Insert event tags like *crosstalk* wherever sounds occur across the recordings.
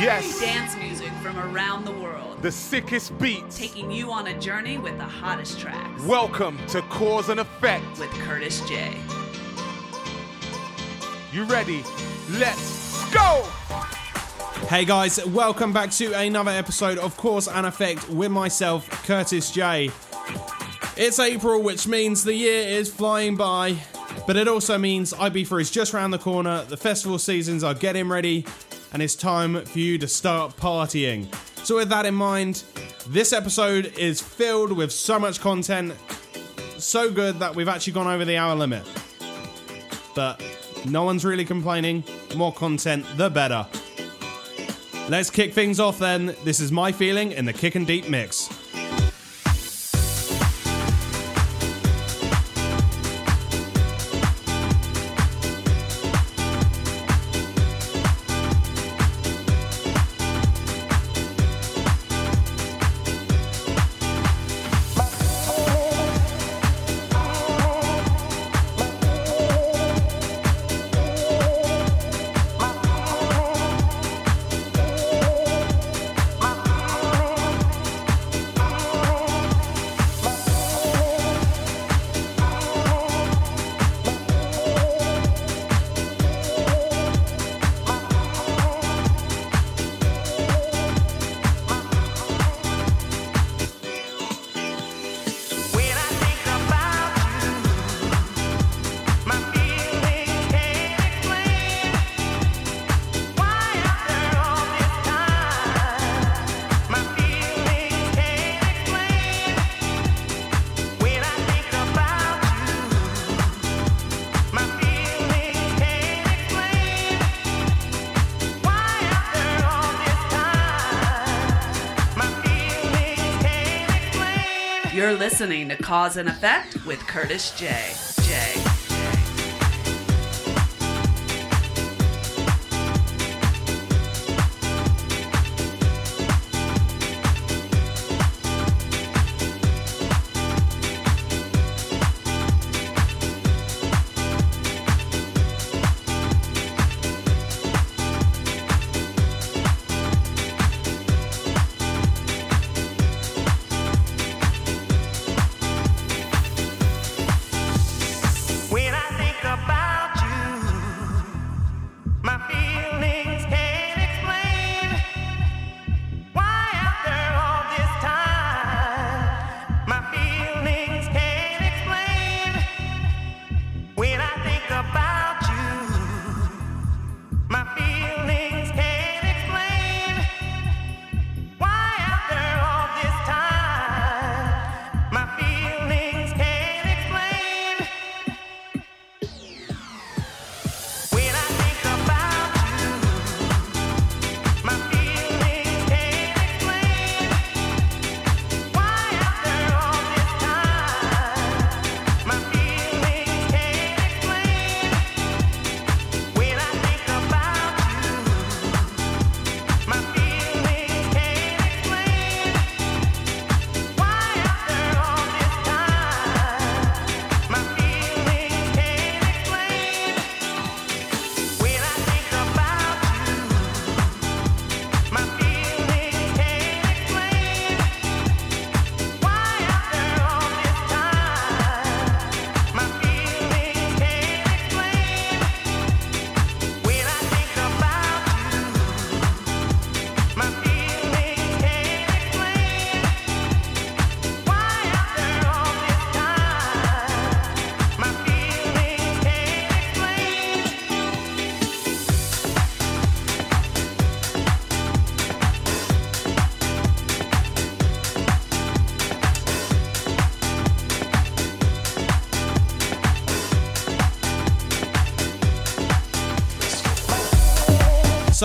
Yes. Dance music from around the world. The sickest beats. Taking you on a journey with the hottest tracks. Welcome to Cause and Effect. With Curtis J. You ready? Let's go! Hey guys, welcome back to another episode of Cause and Effect with myself, Curtis J. It's April, which means the year is flying by, but it also means Ibiza is just around the corner, the festival seasons are getting ready, and it's time for you to start partying. So, with that in mind, this episode is filled with so much content, so good that we've actually gone over the hour limit. But no one's really complaining. More content, the better. Let's kick things off then. This is my feeling in the kick and deep mix. You're listening to Cause and Effect with Curtis J. J.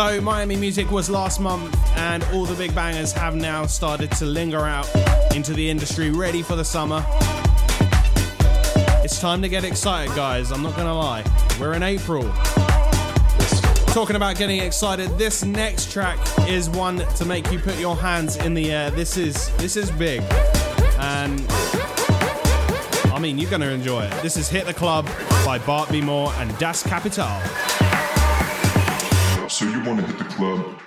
So, Miami Music was last month, and all the big bangers have now started to linger out into the industry, ready for the summer. It's time to get excited, guys. I'm not gonna lie. We're in April. Talking about getting excited, this next track is one to make you put your hands in the air. This is this is big, and I mean you're gonna enjoy it. This is "Hit the Club" by Bart B More and Das Capital. Wanna hit the club?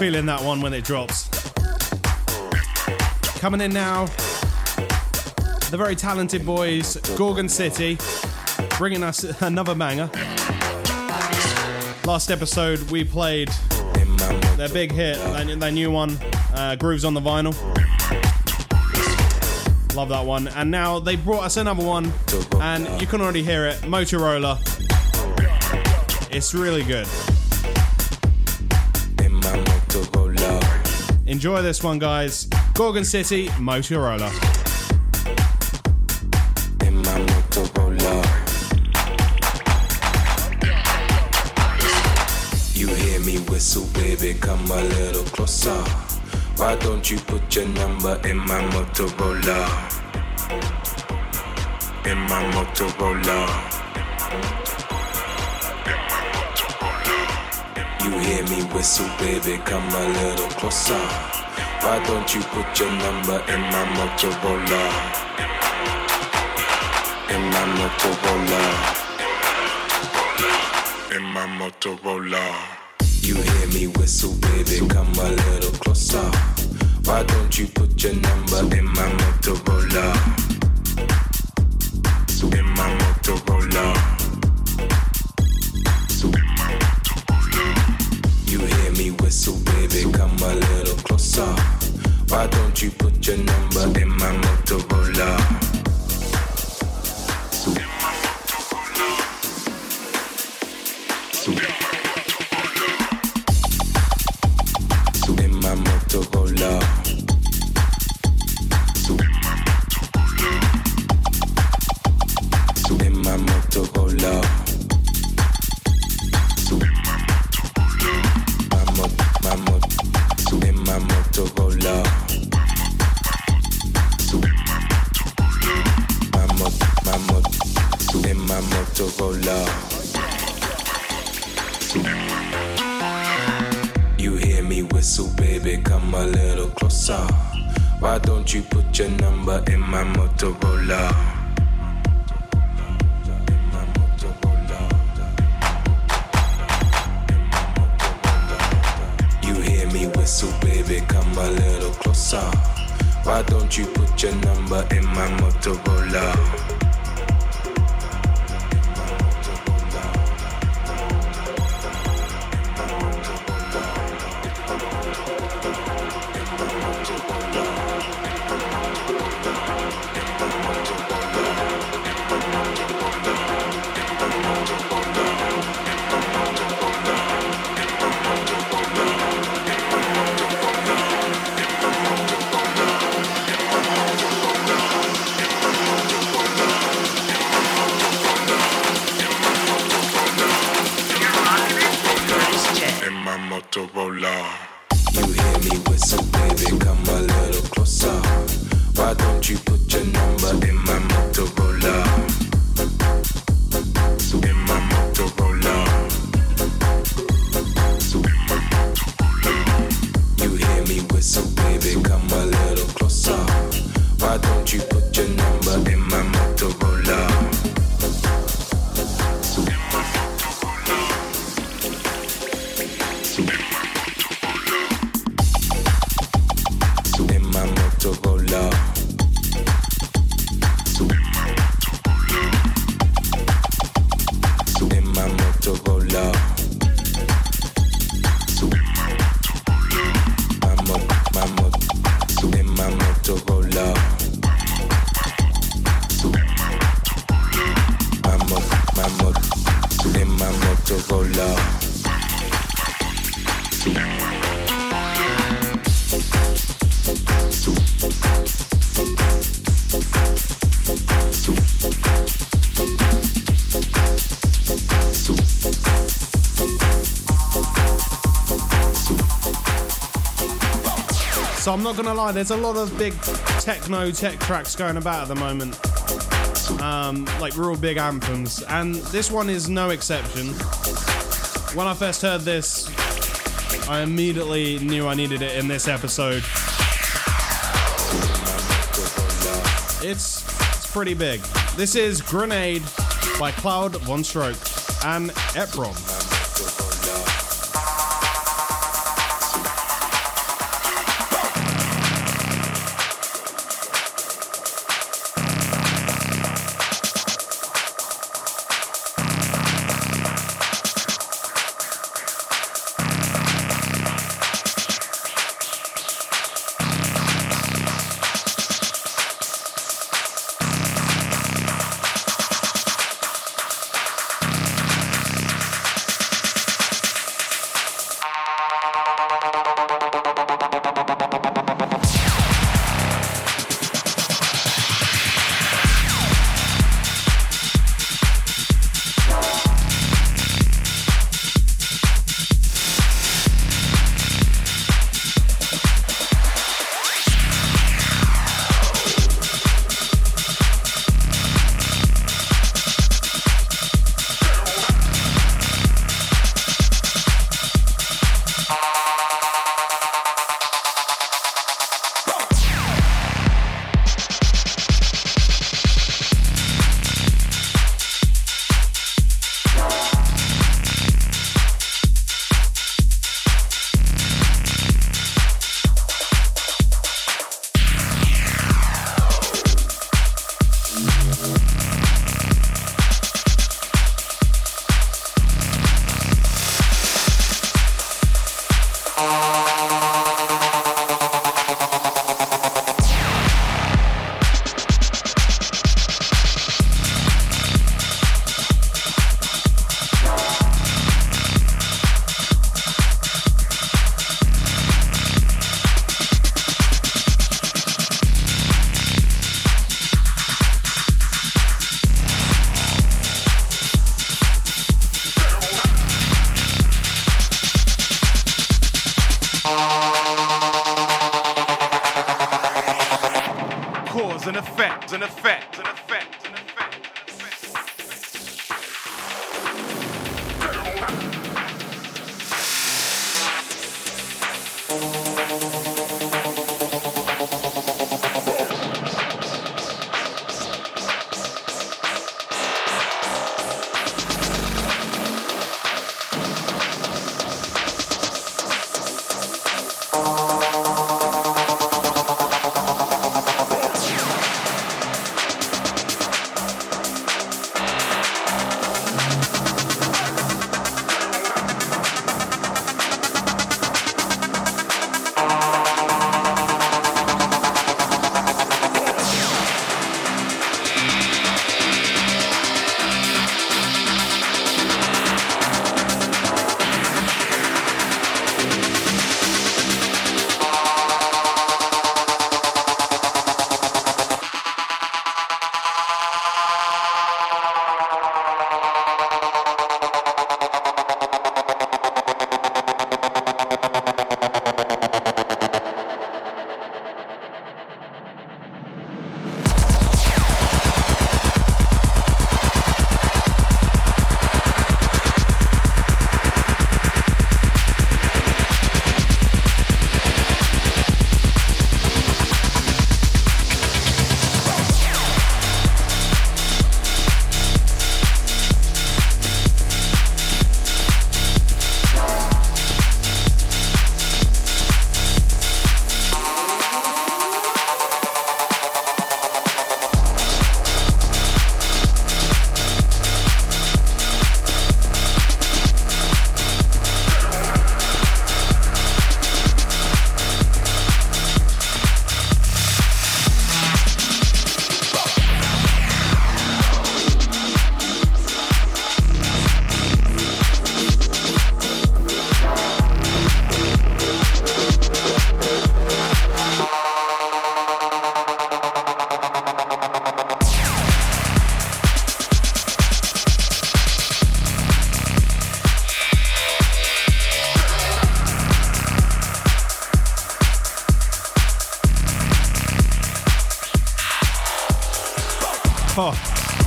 feeling that one when it drops. Coming in now, the very talented boys, Gorgon City, bringing us another banger. Last episode, we played their big hit, their, new one, uh, Grooves on the Vinyl. Love that one. And now they brought us another one, and you can already hear it Motorola. It's really good. Enjoy this one, guys. Gorgon City, Motorola. Motorola. Baby, come a little closer. Why don't you put your number in my Motorola? In my Motorola. you hear me whistle, baby, come a little closer. Why don't you put your number in my Motorola? In my Motorola. In my Motorola. You hear me whistle, baby, come a little closer. Why don't you put your number in my Motorola? Why don't you put your number So I'm not gonna lie, there's a lot of big techno tech tracks going about at the moment. Um, like real big anthems, and this one is no exception. When I first heard this, I immediately knew I needed it in this episode. It's it's pretty big. This is Grenade by Claude VonStroke and Eprom.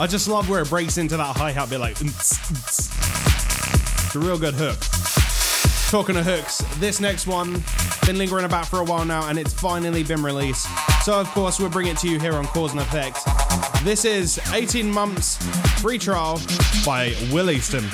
I just love where it breaks into that hi hat bit like. It's a real good hook. Talking of hooks, this next one been lingering about for a while now, and it's finally been released. So of course we'll bring it to you here on Cause and Effect. This is 18 months free trial by Will Easton.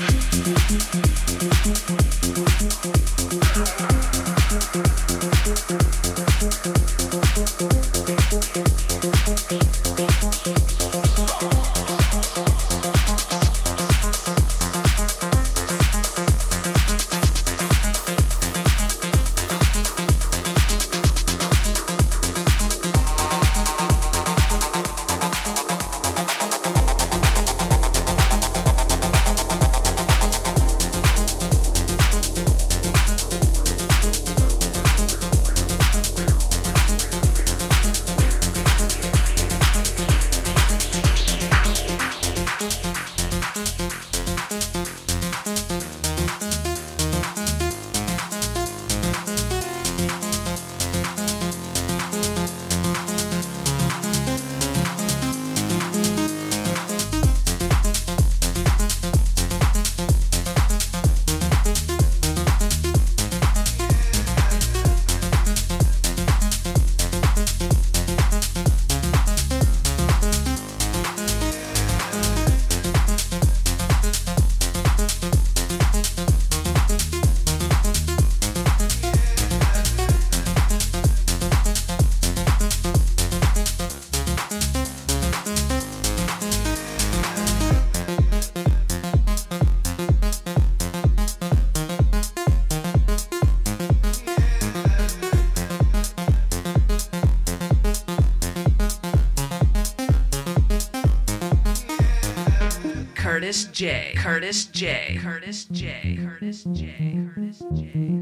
Curtis J. Curtis J. Curtis J. Curtis J. Curtis J.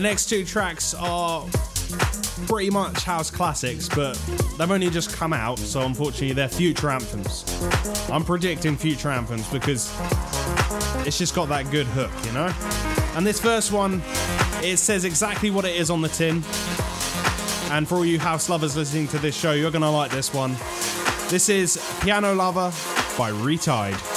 The next two tracks are pretty much house classics, but they've only just come out, so unfortunately they're future anthems. I'm predicting future anthems because it's just got that good hook, you know? And this first one, it says exactly what it is on the tin. And for all you house lovers listening to this show, you're gonna like this one. This is Piano Lover by Retide.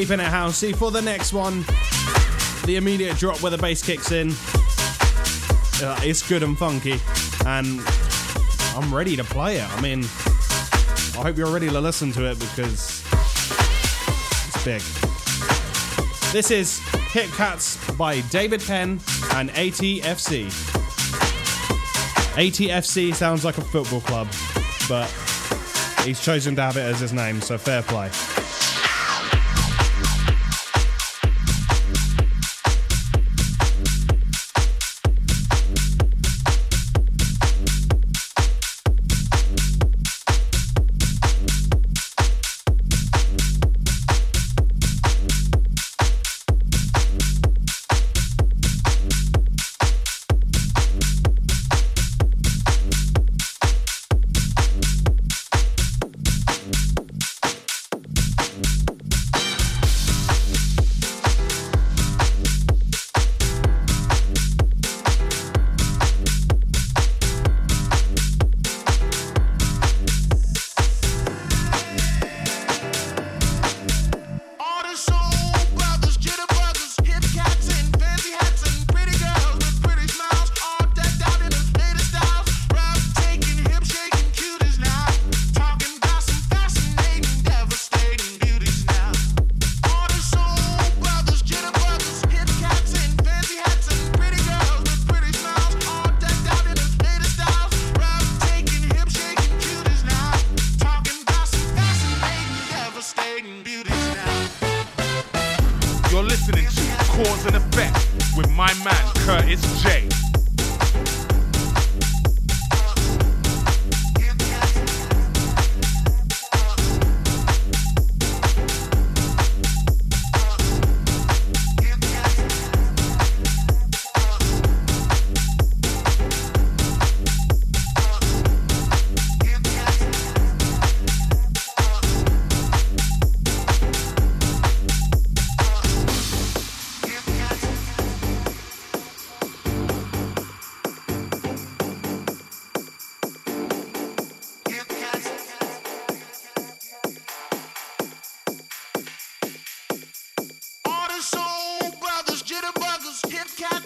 keeping it housey for the next one. The immediate drop where the bass kicks in. Uh, it's good and funky, and I'm ready to play it. I mean, I hope you're ready to listen to it because it's big. This is Hit Cats by David Penn and ATFC. ATFC sounds like a football club, but he's chosen to have it as his name, so fair play.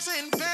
in bed.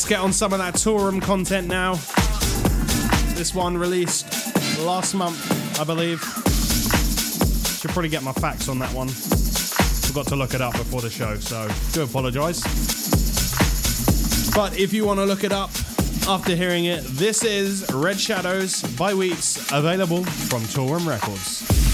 Let's get on some of that Toolroom content now. This one released last month, I believe. Should probably get my facts on that one. Forgot to look it up before the show, so do apologise. But if you want to look it up after hearing it, this is Red Shadows by Weeks, available from Toolroom Records.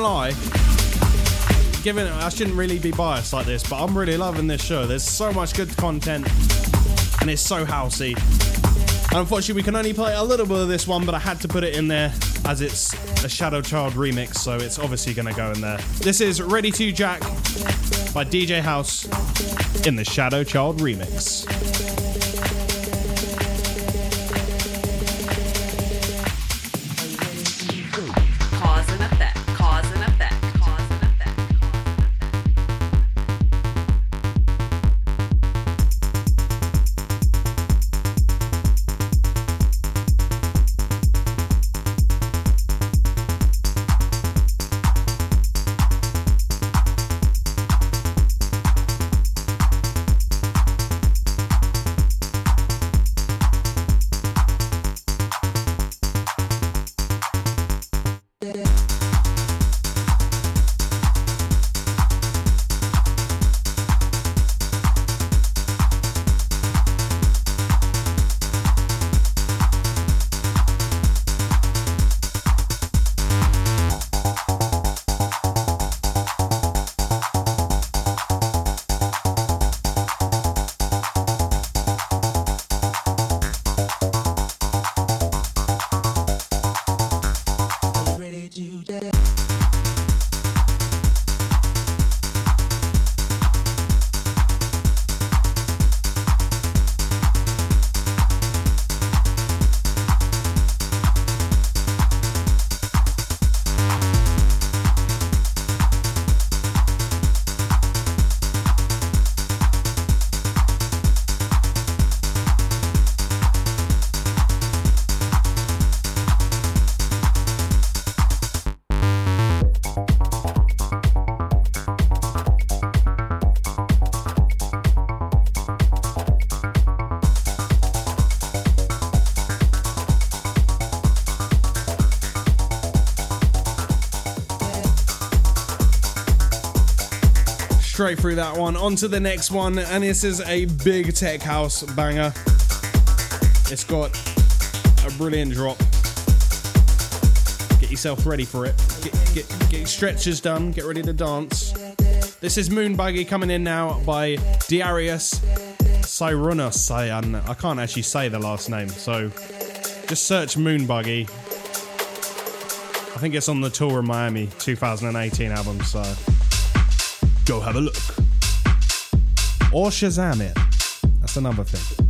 Gonna lie. Given I shouldn't really be biased like this, but I'm really loving this show. There's so much good content, and it's so housey. Unfortunately, we can only play a little bit of this one, but I had to put it in there as it's a Shadow Child remix, so it's obviously gonna go in there. This is Ready to Jack by DJ House in the Shadow Child remix. Straight through that one, on to the next one, and this is a big tech house banger. It's got a brilliant drop. Get yourself ready for it. Get, get, get your stretches done, get ready to dance. This is Moon Buggy coming in now by Darius Syrossian. Cyan. I can't actually say the last name, so just search Moon Buggy. I think it's on the Toolroom Miami 2018 album, so go have a look. Or Shazam it. That's another thing.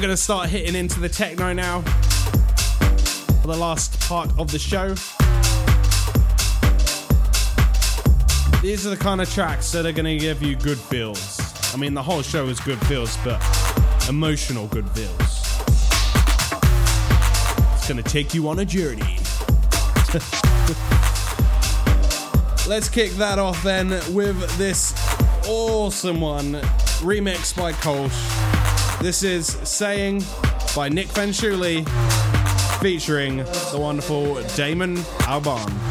Going to start hitting into the techno now for the last part of the show. These are the kind of tracks that are going to give you good feels. I mean, the whole show is good feels, but emotional good feels. It's going to take you on a journey. *laughs* Let's kick that off then with this awesome one, remixed by Kolsch. This is Saying by Nick Fanciulli, featuring the wonderful Damon Albarn.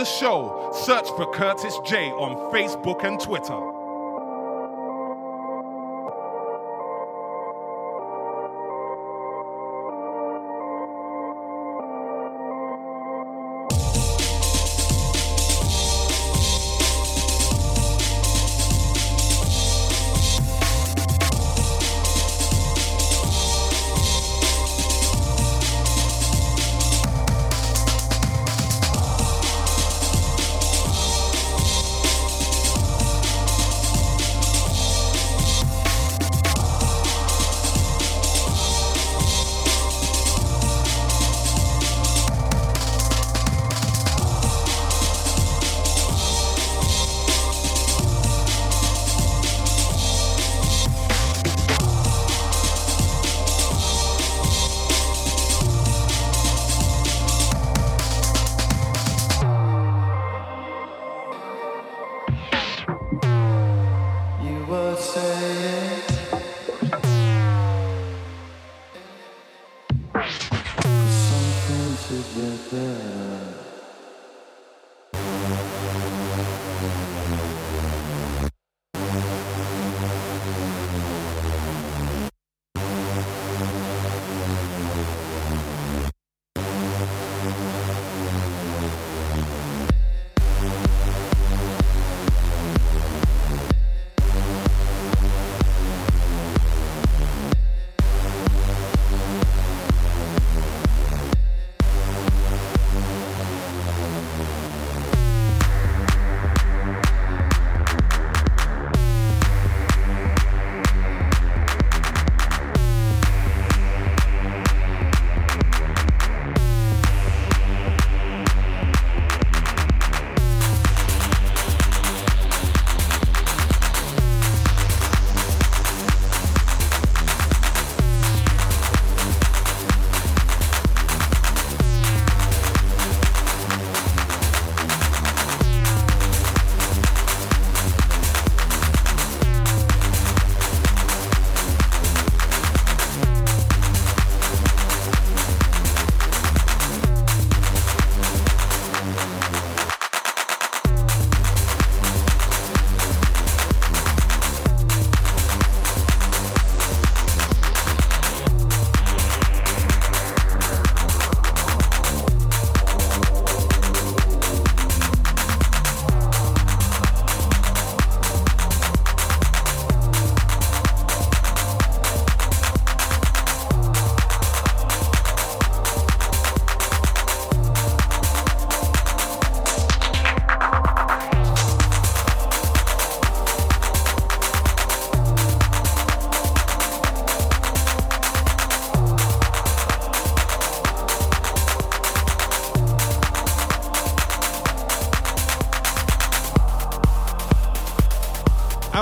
The show, search for Curtis J on Facebook and Twitter.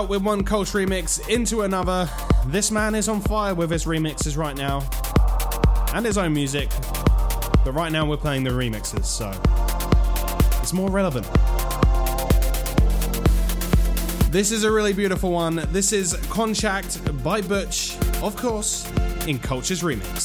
Out with one Kolsch remix into another. This man is on fire with his remixes right now and his own music. But right now we're playing the remixes, so it's more relevant. This is a really beautiful one. This is Contact by Butch, of course, in Kolsch's remix.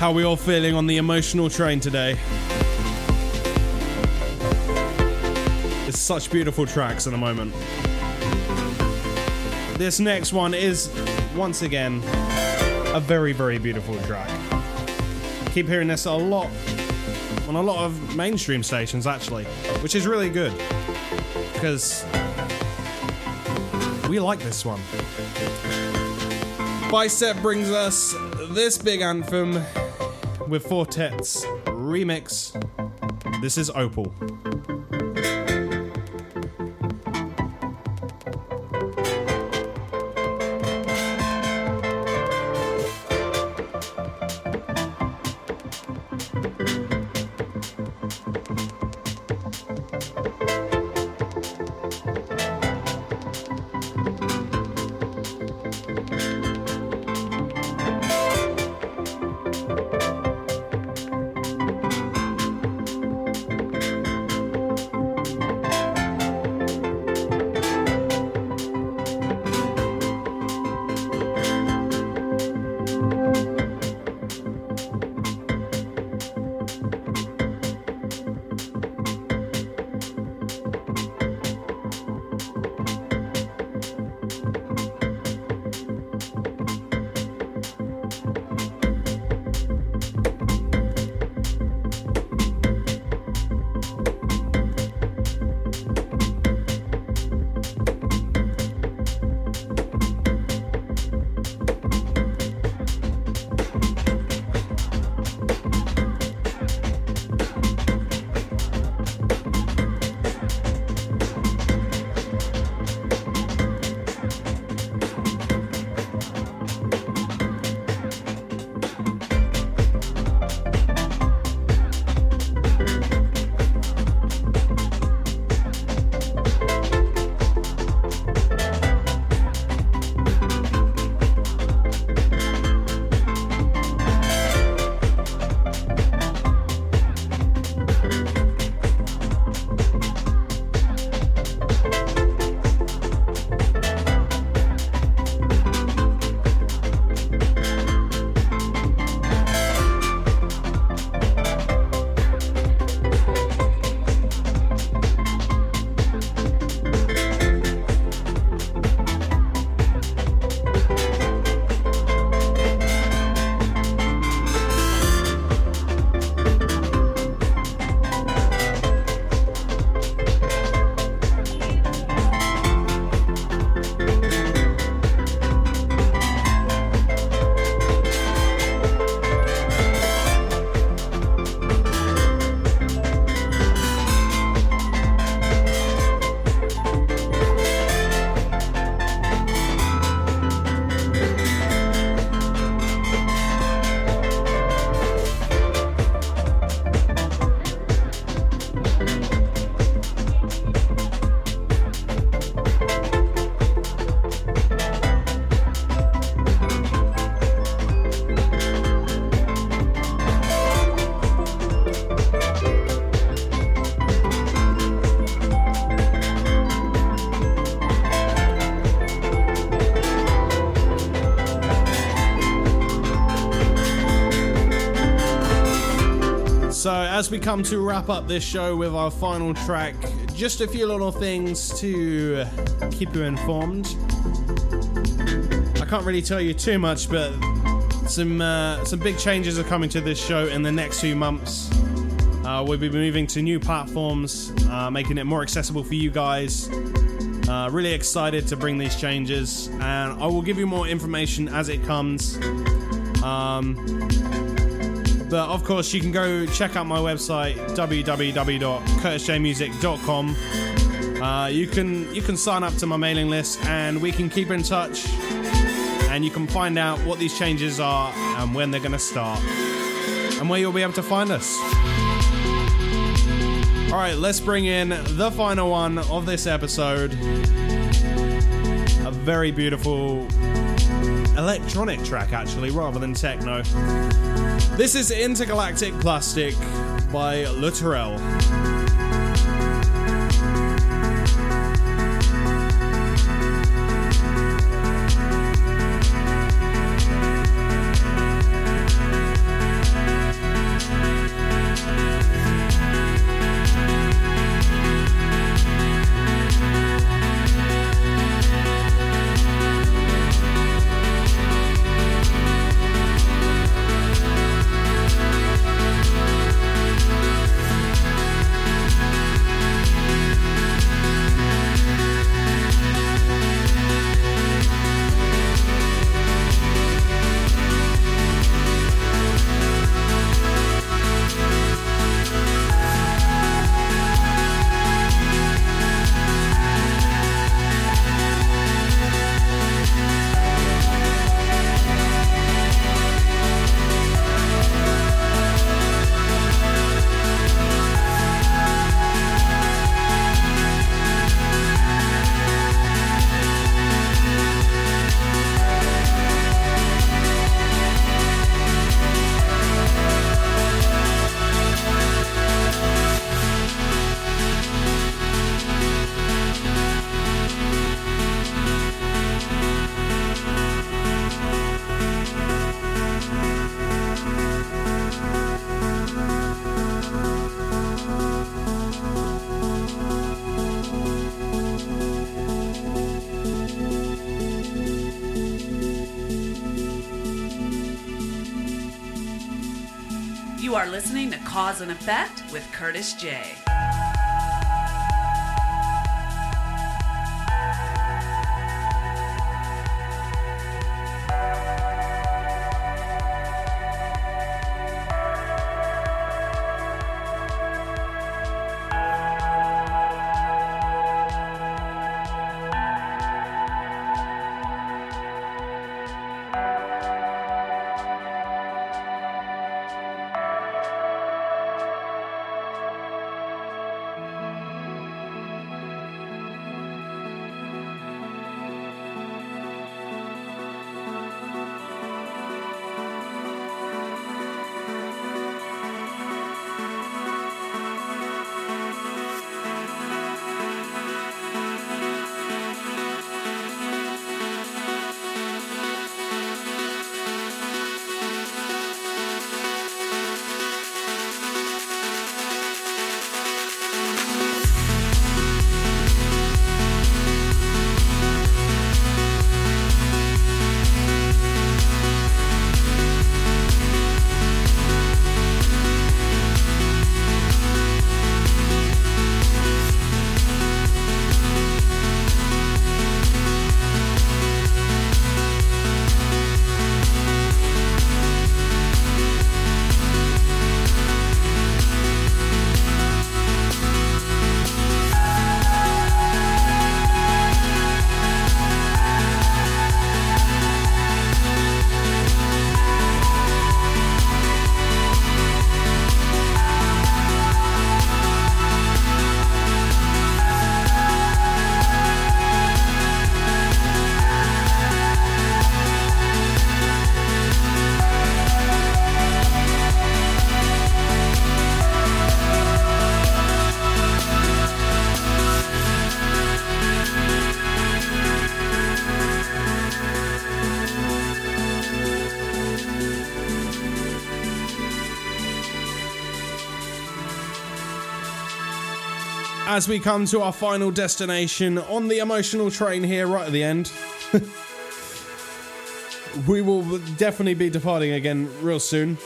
How we all feeling on the emotional train today? It's such beautiful tracks in the moment. This next one is, once again, a very, very beautiful track. Keep hearing this a lot on a lot of mainstream stations, actually, which is really good because we like this one. Bicep brings us this big anthem with Four Tet's remix. This is Opal. As we come to wrap up this show with our final track, just a few little things to keep you informed. I can't really tell you too much, but some uh, some big changes are coming to this show in the next few months. Uh, we'll be moving to new platforms, uh, making it more accessible for you guys. Uh, really excited to bring these changes, and I will give you more information as it comes. Um, but of course, you can go check out my website www.curtisjmusic.com. Uh, you can you can sign up to my mailing list, and we can keep in touch. And you can find out what these changes are and when they're going to start, and where you'll be able to find us. All right, let's bring in the final one of this episode. A very beautiful electronic track, actually, rather than techno. This is Intergalactic Plastic by Luttrell. Cause and Effect with Curtis J. As we come to our final destination on the emotional train here, right at the end, *laughs* we will definitely be departing again real soon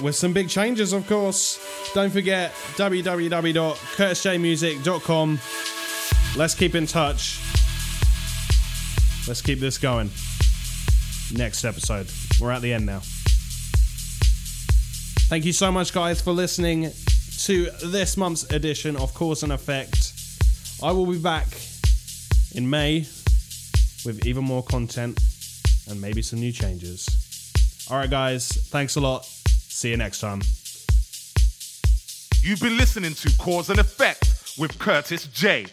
with some big changes, of course. Don't forget www.curtisjmusic.com. Let's keep in touch. Let's keep this going. Next episode. We're at the end now. Thank you so much, guys, for listening to this month's edition of Cause and Effect. I will be back in May with even more content and maybe some new changes. All right, guys, thanks a lot. See you next time. You've been listening to Cause and Effect with Curtis J.